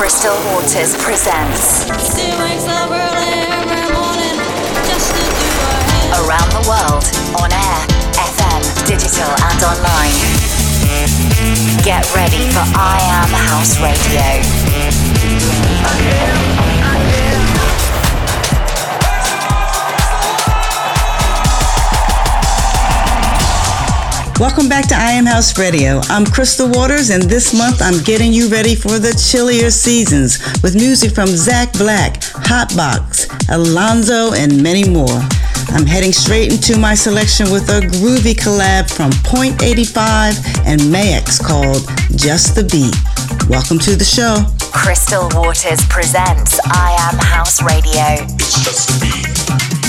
Crystal Waters presents Around the world, on air, FM, digital, and online. Get ready for I Am House Radio. Welcome back to I Am House Radio. I'm Crystal Waters, and this month I'm getting you ready for the chillier seasons with music from Zac Black, Hotboxx, Alonso, and many more. I'm heading straight into my selection with a groovy collab from Point85 and Maex called Just the Beat. Welcome to the show. Crystal Waters presents I Am House Radio. It's just the beat.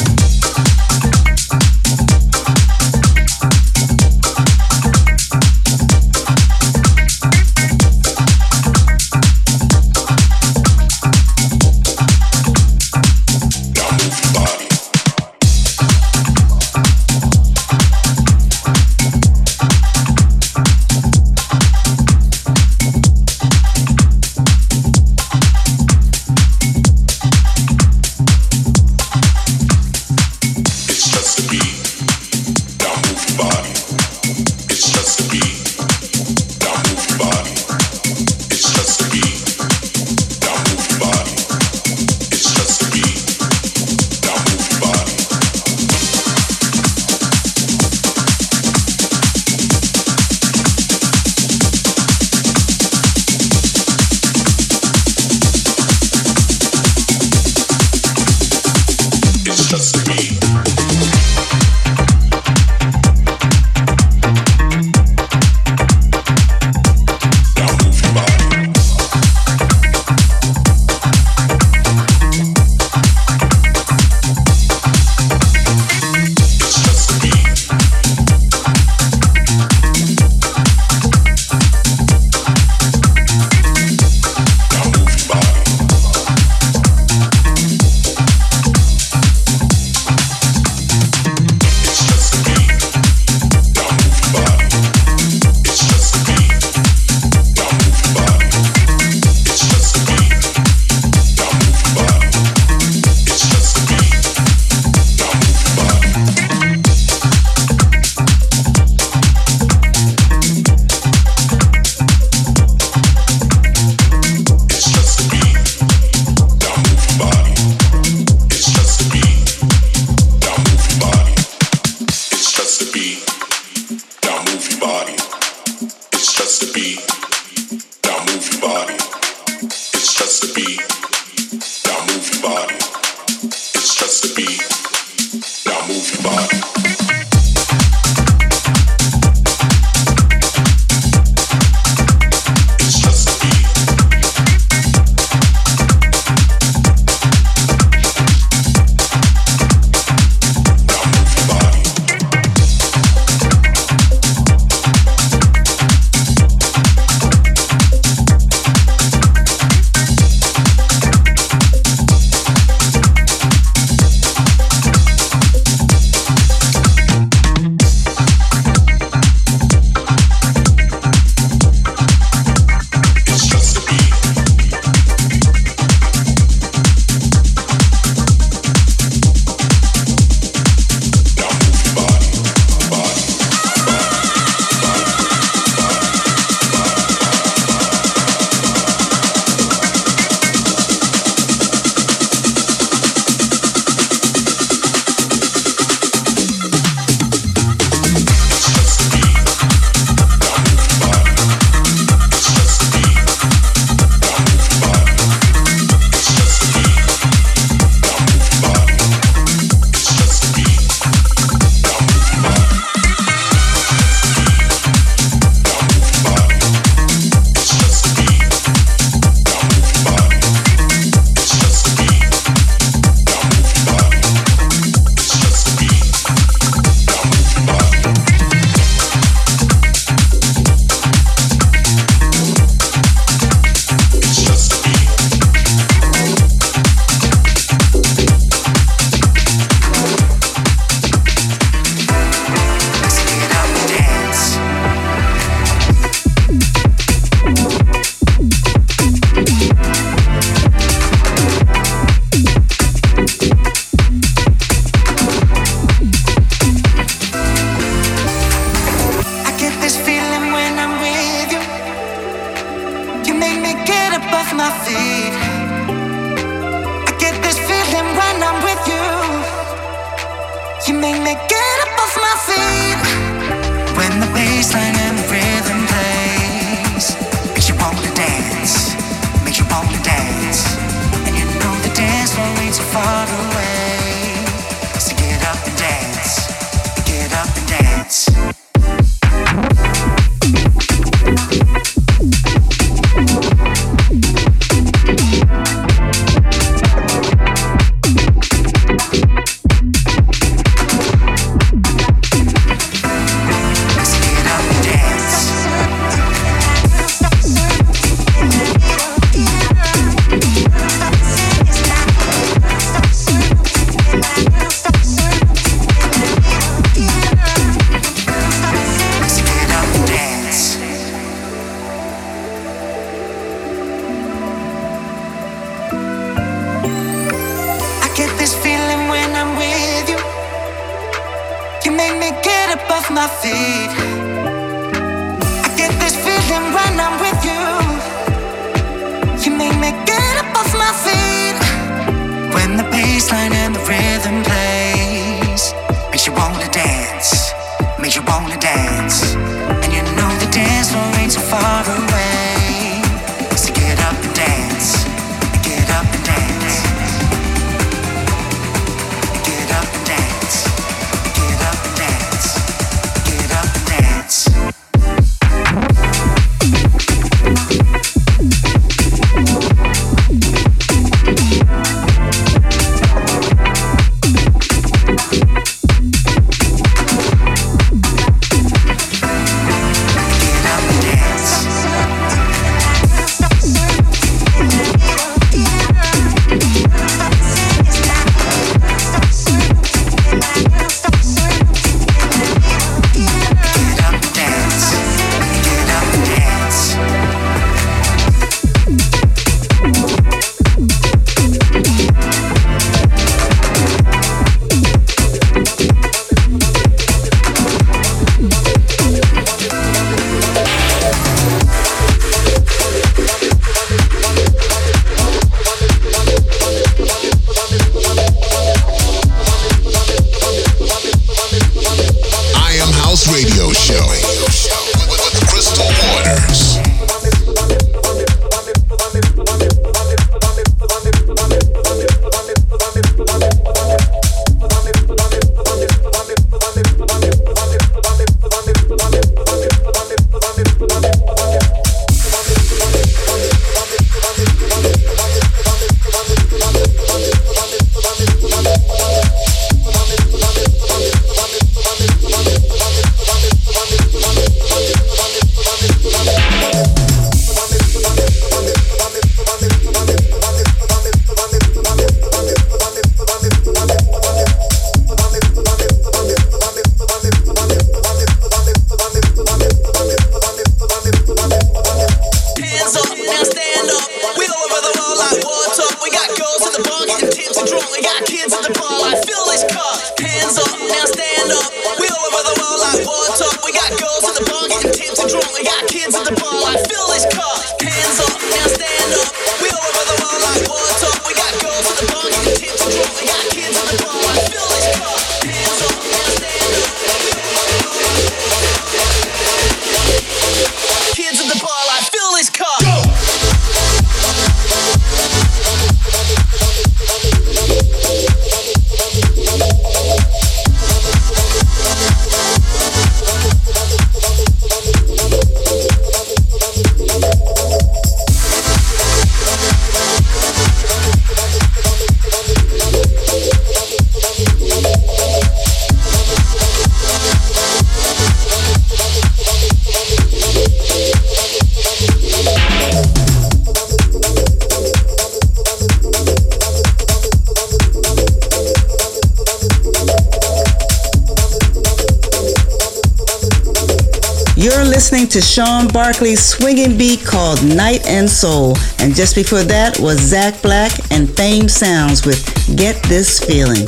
Listening to Sean Bartley's swinging beat called Night and Soul. And just before that was Zac Black and Fame Sounds with Get This Feeling.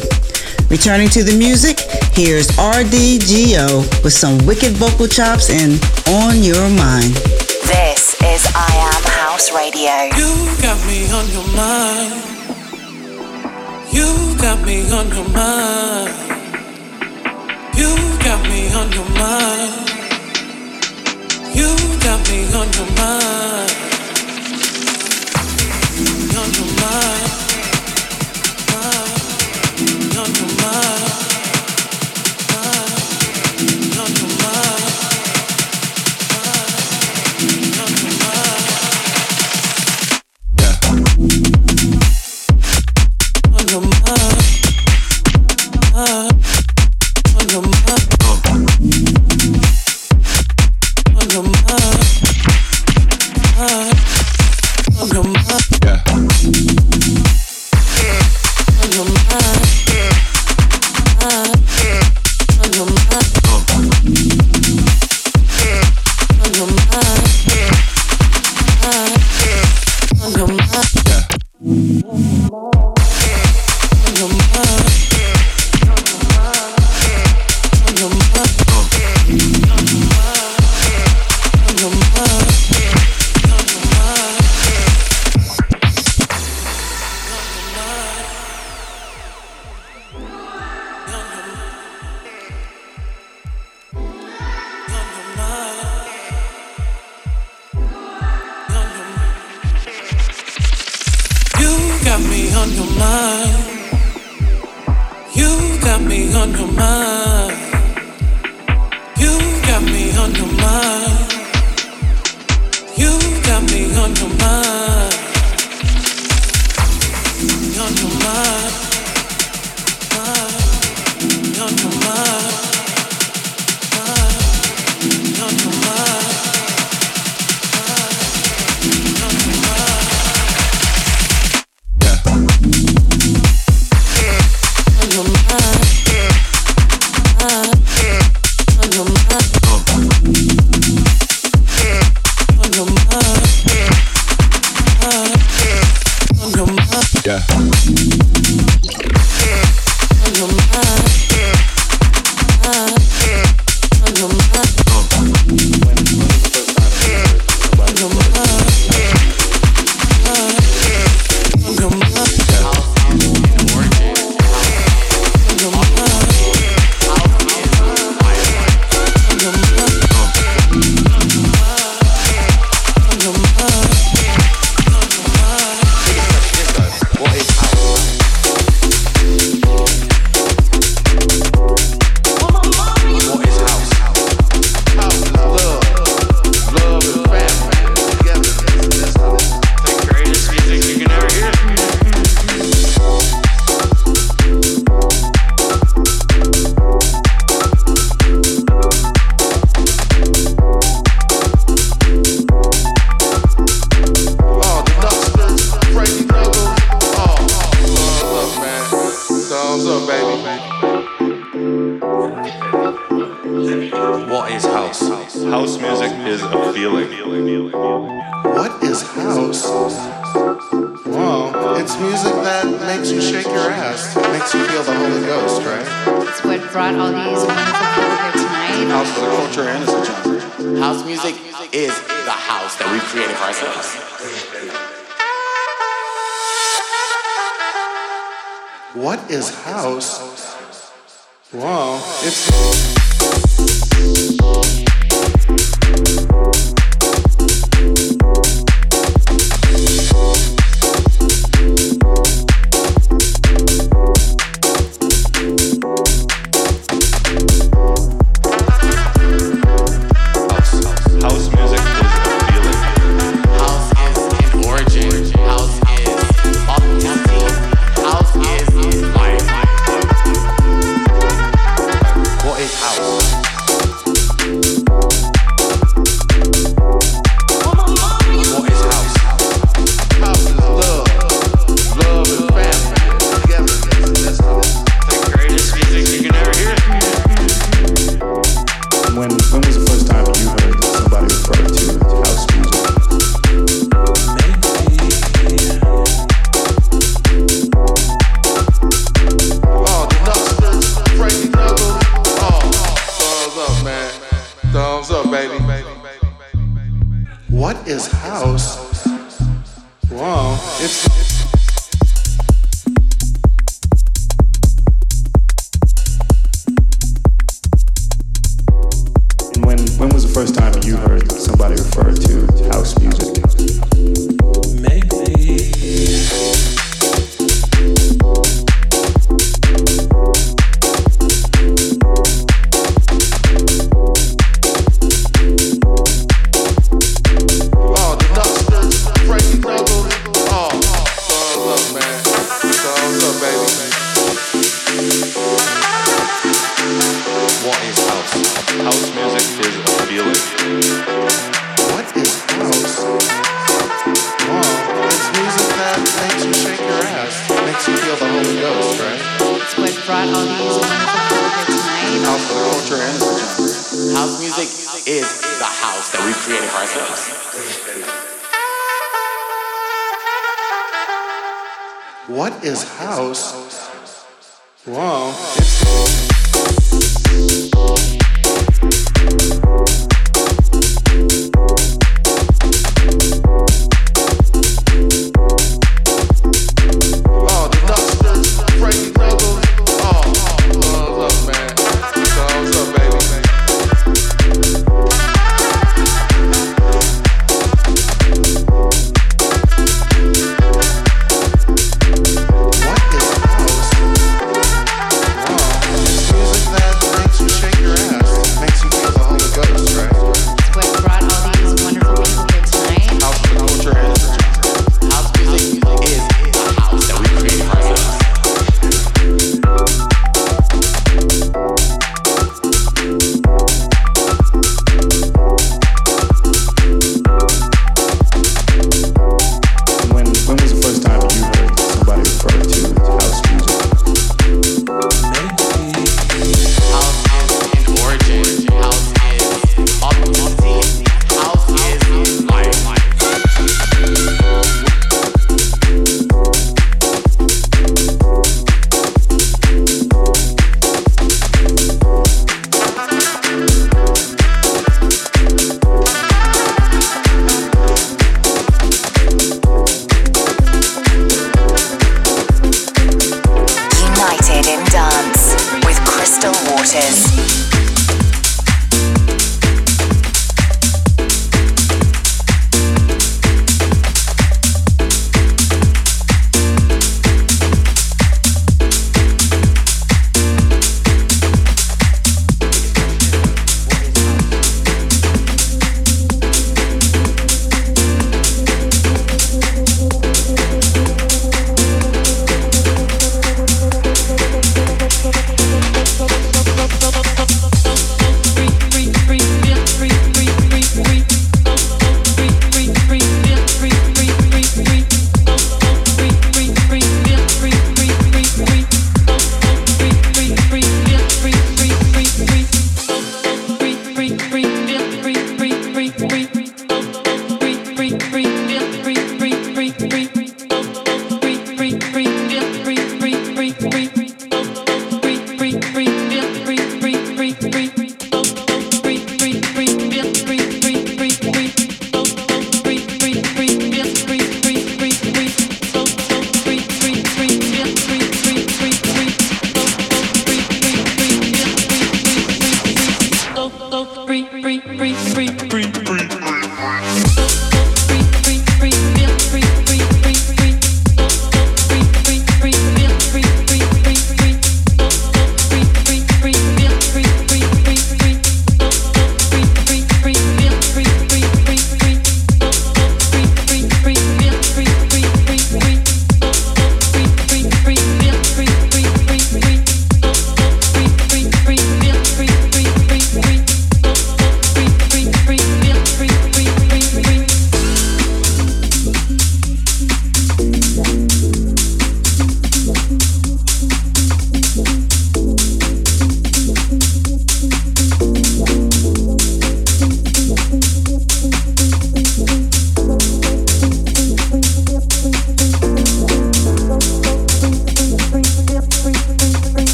Returning to the music, here's RDGO with some wicked vocal chops in On Your Mind. This is I Am House Radio. You got me on your mind. You got me on your mind. You got me on your mind. On your mind. Thumbs up, baby. What is house? Wow, it's.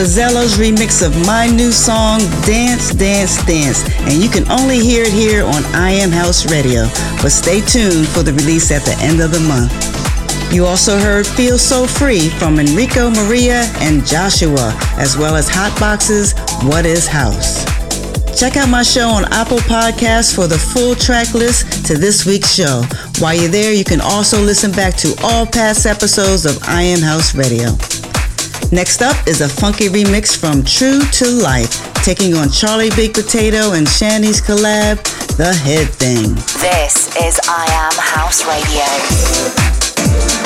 Was Azello's remix of my new song, Dance, Dance, Dance, and you can only hear it here on I Am House Radio. But stay tuned for the release at the end of the month. You also heard Feel So Free from Enrico Maria and Joshua, as well as Hotboxx's What is House. Check out my show on Apple Podcasts for the full track list to this week's show. While you're there, you can also listen back to all past episodes of I Am House Radio. Next up is a funky remix from True2Life, taking on Charlie Big Potato and Shanie's collab, The Head Thing. This is I Am House Radio.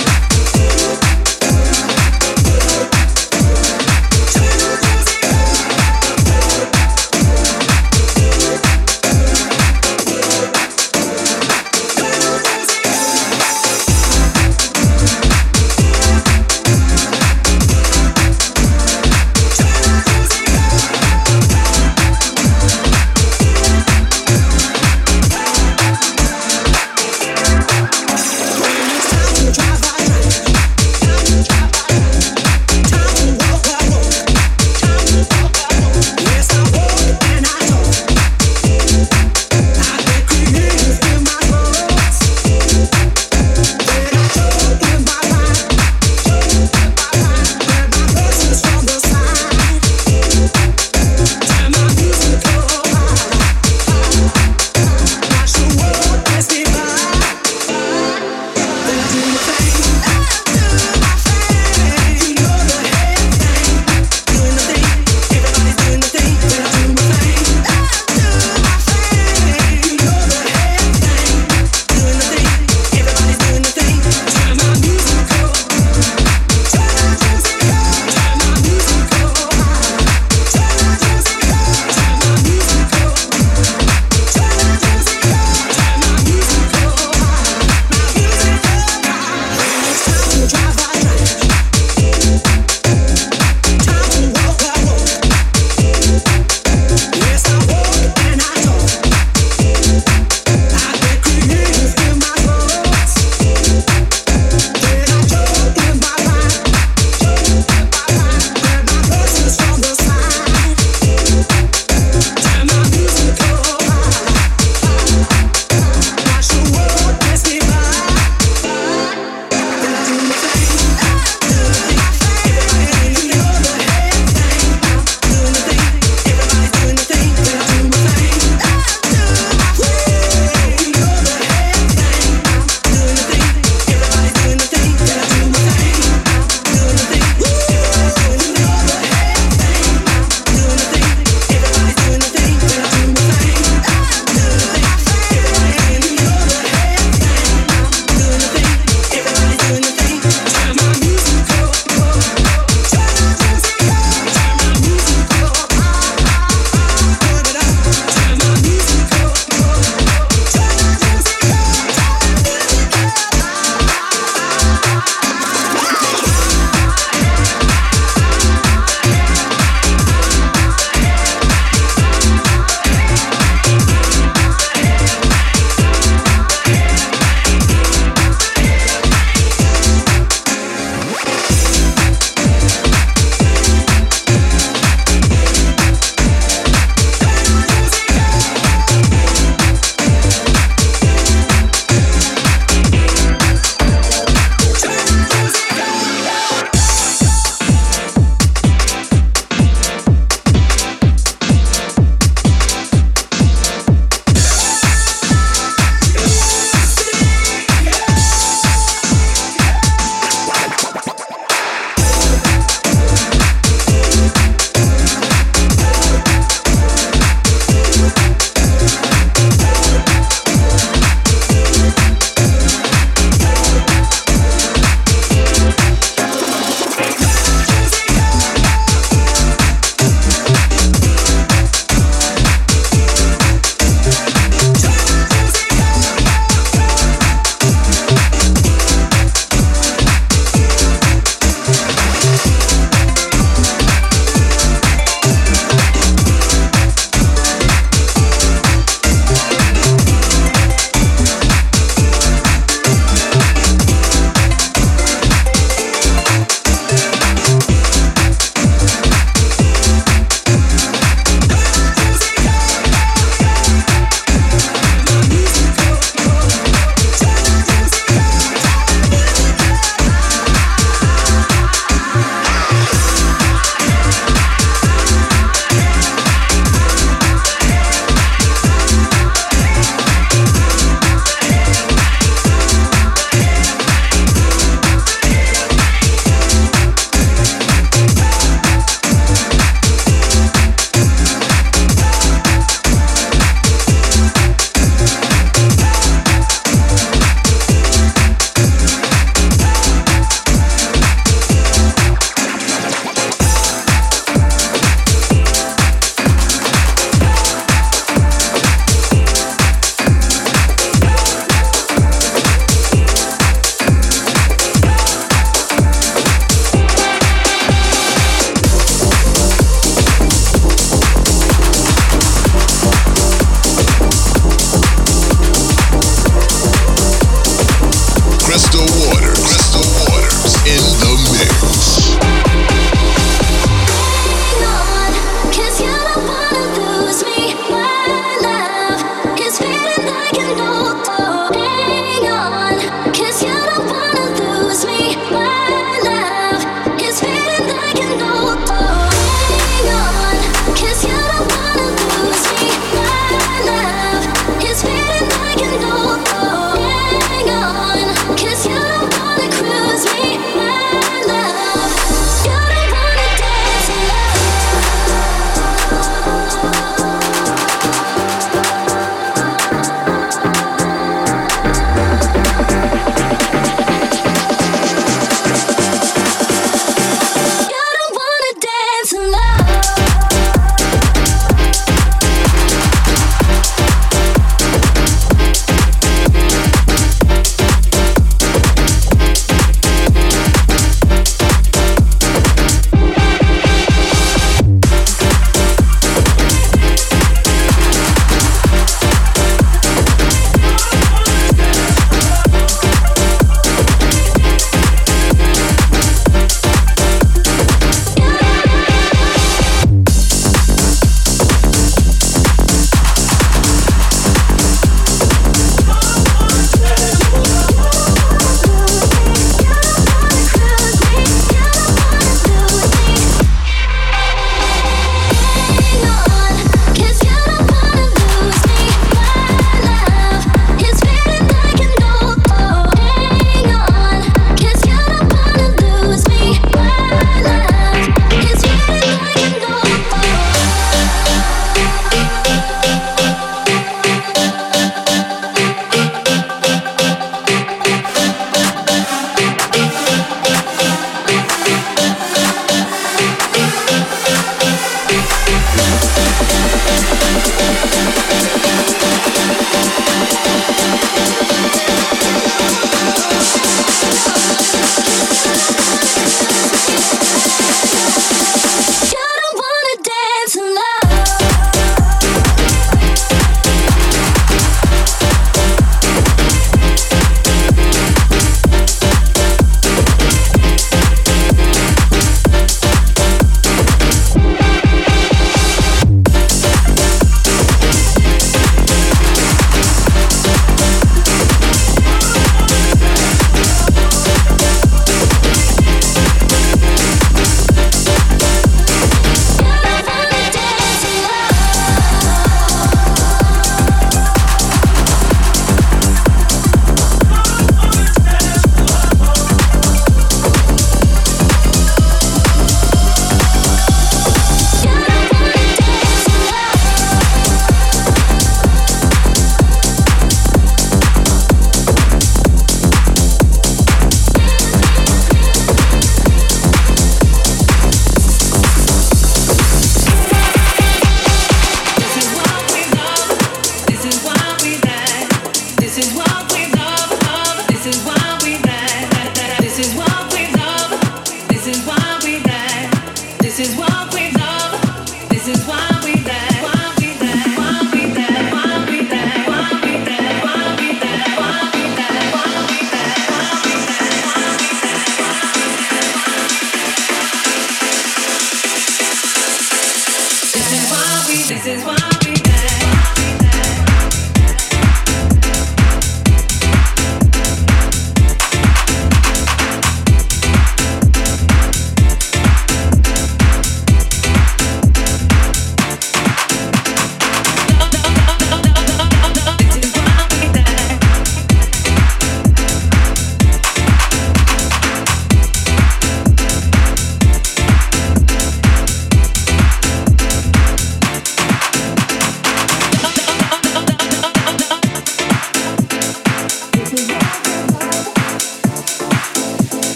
Is why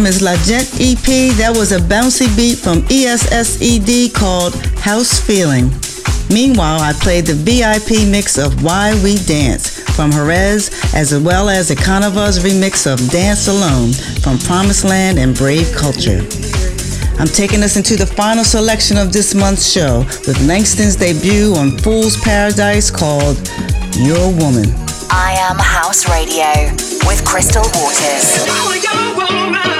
from his La Gente EP, that was a bouncy beat from ESSED called House Feeling. Meanwhile, I played the VIP mix of Why We Dance from Hreez, as well as a Carnivals remix of Dance Alone from Promise Land and Brave Culture. I'm taking us into the final selection of this month's show with Langton's debut on Fool's Paradise called Your Woman. I Am House Radio with Crystal Waters. Oh,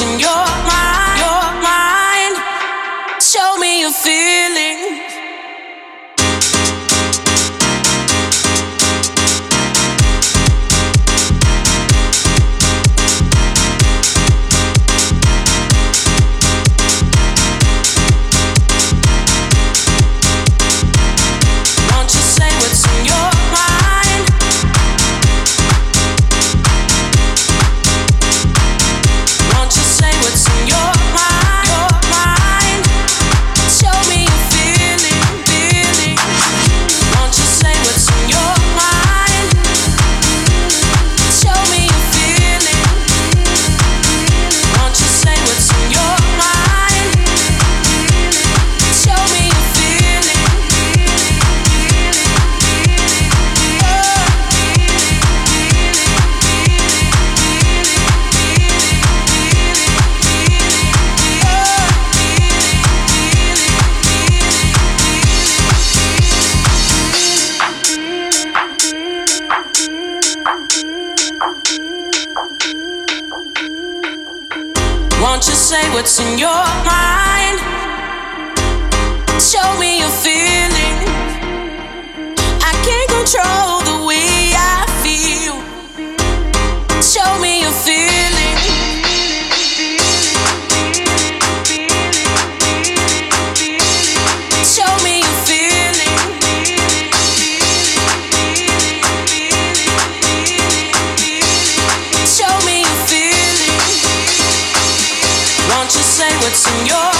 in your Show me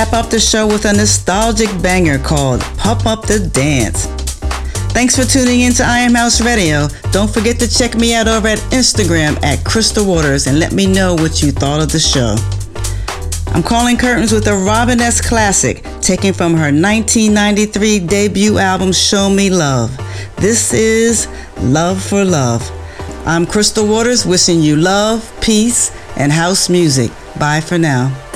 wrap up the show with a nostalgic banger called Pump Up the Dance. Thanks for tuning in to I Am House Radio. Don't forget to check me out over at Instagram at Crystal Waters and let me know what you thought of the show. I'm calling curtains with a Robin S. classic taken from her 1993 debut album Show Me Love. This is Love for Love. I'm Crystal Waters wishing you love, peace, and house music. Bye for now.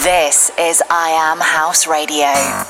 Is I Am House Radio.